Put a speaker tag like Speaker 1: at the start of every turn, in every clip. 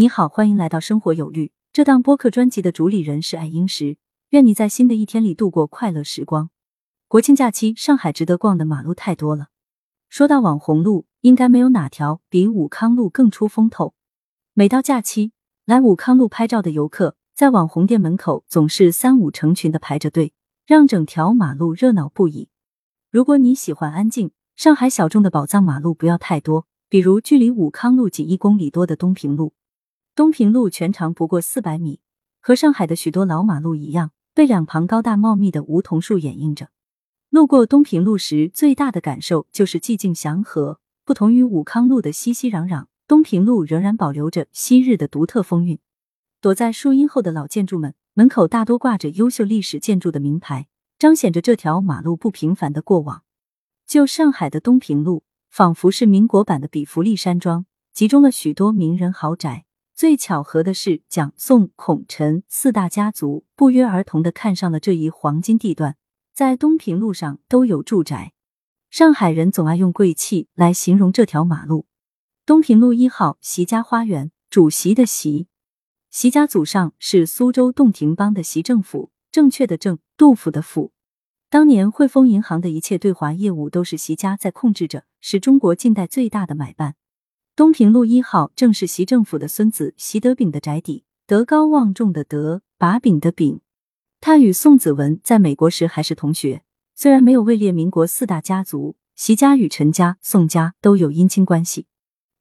Speaker 1: 你好，欢迎来到生活有律。这档播客专辑的主理人是爱英石。愿你在新的一天里度过快乐时光。国庆假期，上海值得逛的马路太多了。说到网红路，应该没有哪条比武康路更出风头。每到假期，来武康路拍照的游客，在网红店门口总是三五成群的排着队，让整条马路热闹不已。如果你喜欢安静，上海小众的宝藏马路不要太多，比如距离武康路仅一公里多的东平路。东平路全长不过四百米，和上海的许多老马路一样，被两旁高大茂密的梧桐树掩映着。路过东平路时，最大的感受就是寂静祥和。不同于武康路的熙熙攘攘，东平路仍然保留着昔日的独特风韵。躲在树荫后的老建筑们，门口大多挂着优秀历史建筑的名牌，彰显着这条马路不平凡的过往。就上海的东平路，仿佛是民国版的比弗利山庄，集中了许多名人豪宅。最巧合的是，蒋宋孔陈四大家族不约而同的看上了这一黄金地段，在东平路上都有住宅。上海人总爱用贵气来形容这条马路。东平路一号席家花园，主席的席。席家祖上是苏州洞庭帮的习政府，正确的正，杜甫的甫。当年汇丰银行的一切对华业务都是席家在控制着，是中国近代最大的买办。东平路一号正是习政府的孙子习德炳的宅邸，德高望重的德，把柄的柄。他与宋子文在美国时还是同学，虽然没有位列民国四大家族，习家与陈家、宋家都有姻亲关系。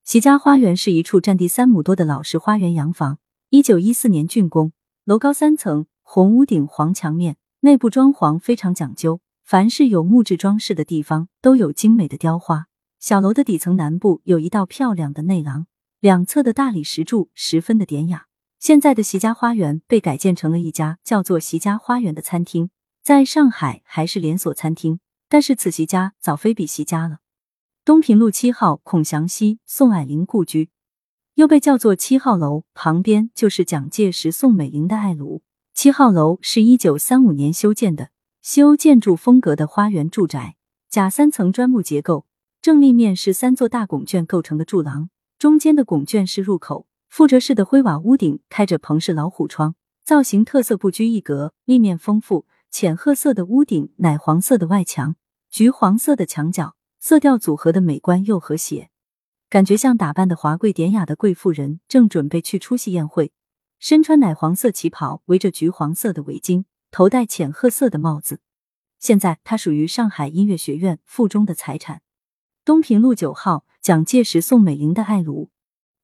Speaker 1: 习家花园是一处占地三亩多的老式花园洋房，一九一四年竣工，楼高三层，红屋顶、黄墙面，内部装潢非常讲究，凡是有木质装饰的地方都有精美的雕花。小楼的底层南部有一道漂亮的内廊，两侧的大理石柱十分的典雅。现在的席家花园被改建成了一家叫做席家花园的餐厅，在上海还是连锁餐厅，但是此席家早非彼席家了。东平路七号孔祥熙、宋霭龄故居，又被叫做七号楼，旁边就是蒋介石、宋美龄的爱庐。七号楼是一九三五年修建的，西欧建筑风格的花园住宅，假三层砖木结构。正立面是三座大拱券构成的柱廊，中间的拱券是入口。覆辙式的灰瓦屋顶开着棚式老虎窗，造型特色，不拘一格，立面丰富。浅褐色的屋顶，奶黄色的外墙，橘黄色的墙角，色调组合的美观又和谐，感觉像打扮的华贵典雅的贵妇人正准备去出席宴会。身穿奶黄色旗袍，围着橘黄色的围巾，头戴浅褐色的帽子。现在，它属于上海音乐学院附中的财产。东平路九号，蒋介石、宋美龄的爱庐。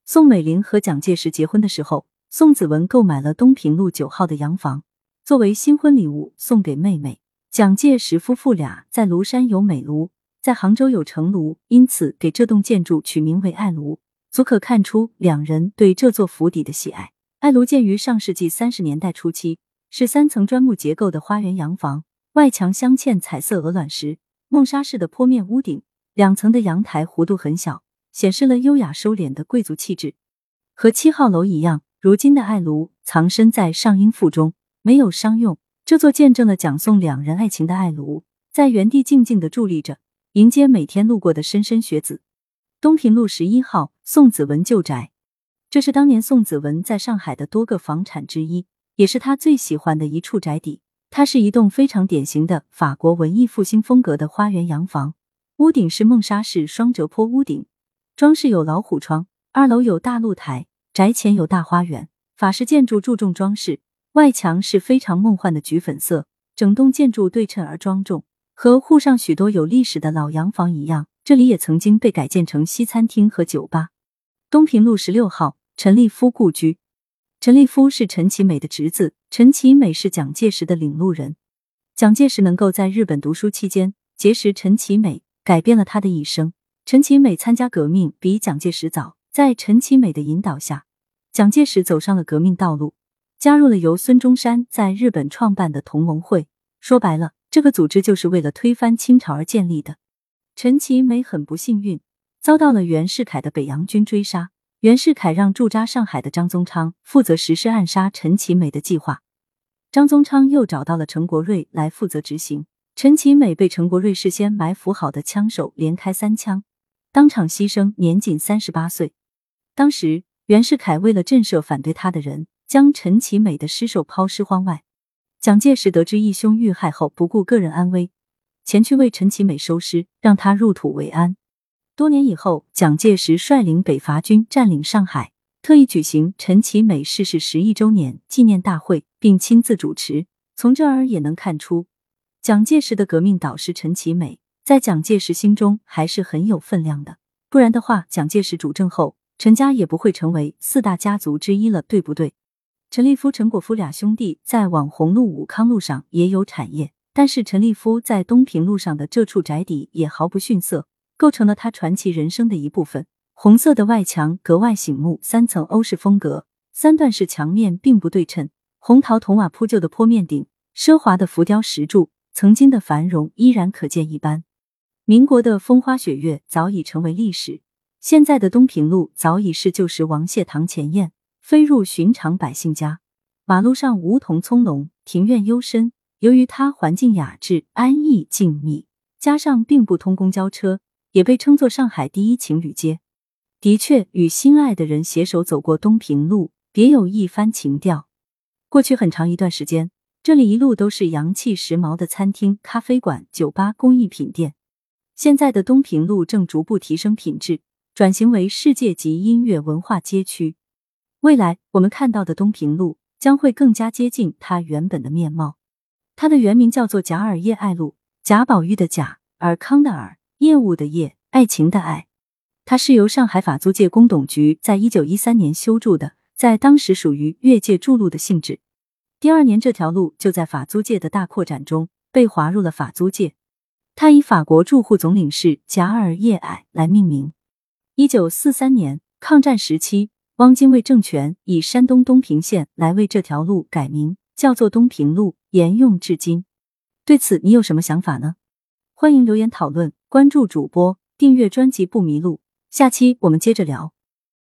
Speaker 1: 宋美龄和蒋介石结婚的时候，宋子文购买了东平路九号的洋房，作为新婚礼物送给妹妹。蒋介石夫妇俩在庐山有美庐，在杭州有城庐，因此给这栋建筑取名为爱庐，足可看出两人对这座府邸的喜爱。爱庐建于上世纪三十年代初期，是三层砖木结构的花园洋房，外墙镶嵌彩色鹅卵石，梦沙式的坡面屋顶。两层的阳台弧度很小，显示了优雅收敛的贵族气质。和七号楼一样，如今的爱庐藏身在上音附中，没有商用。这座见证了蒋宋两人爱情的爱庐，在原地静静的伫立着，迎接每天路过的莘莘学子。东平路十一号宋子文旧宅，这是当年宋子文在上海的多个房产之一，也是他最喜欢的一处宅邸。它是一栋非常典型的法国文艺复兴风格的花园洋房。屋顶是梦沙式双折坡屋顶，装饰有老虎窗。二楼有大露台，宅前有大花园。法式建筑注重装饰，外墙是非常梦幻的橘粉色，整栋建筑对称而庄重。和沪上许多有历史的老洋房一样，这里也曾经被改建成西餐厅和酒吧。东平路十六号陈立夫故居，陈立夫是陈其美的侄子，陈其美是蒋介石的领路人。蒋介石能够在日本读书期间结识陈其美。改变了他的一生。陈其美参加革命比蒋介石早，在陈其美的引导下，蒋介石走上了革命道路，加入了由孙中山在日本创办的同盟会。说白了，这个组织就是为了推翻清朝而建立的。陈其美很不幸运，遭到了袁世凯的北洋军追杀。袁世凯让驻扎上海的张宗昌负责实施暗杀陈其美的计划，张宗昌又找到了陈国瑞来负责执行。陈其美被陈国瑞事先埋伏好的枪手连开三枪，当场牺牲，年仅三十八岁。当时袁世凯为了震慑反对他的人，将陈其美的尸首抛尸荒外。蒋介石得知义兄遇害后，不顾个人安危，前去为陈其美收尸，让他入土为安。多年以后，蒋介石率领北伐军占领上海，特意举行陈其美逝世十一周年纪念大会，并亲自主持。从这儿也能看出，蒋介石的革命导师陈其美在蒋介石心中还是很有分量的。不然的话，蒋介石主政后，陈家也不会成为四大家族之一了，对不对？陈立夫、陈果夫俩兄弟在网红路、武康路上也有产业，但是陈立夫在东平路上的这处宅邸也毫不逊色，构成了他传奇人生的一部分。红色的外墙格外醒目，三层欧式风格，三段式墙面并不对称，红陶铜瓦铺就的坡面顶，奢华的浮雕石柱，曾经的繁荣依然可见一斑。民国的风花雪月早已成为历史，现在的东平路早已是旧时王谢堂前燕。飞入寻常百姓家，马路上梧桐葱茏，庭院幽深。由于它环境雅致、安逸、静谧，加上并不通公交车，也被称作上海第一情侣街。的确，与心爱的人携手走过东平路，别有一番情调。过去很长一段时间，这里一路都是洋气时髦的餐厅、咖啡馆、酒吧、工艺品店。现在的东平路正逐步提升品质，转型为世界级音乐文化街区。未来我们看到的东平路将会更加接近它原本的面貌。它的原名叫做贾尔叶爱路，贾宝玉的贾，尔康的尔，业务的业，爱情的爱。它是由上海法租界公董局在一九一三年修筑的，在当时属于越界筑路的性质。第二年，这条路就在法租界的大扩展中被划入了法租界。它以法国驻沪总领事贾尔叶爱来命名。一九四三年，抗战时期。汪精卫政权以山东东平县来为这条路改名，叫做东平路，沿用至今。对此，你有什么想法呢？欢迎留言讨论，关注主播，订阅专辑不迷路。下期我们接着聊。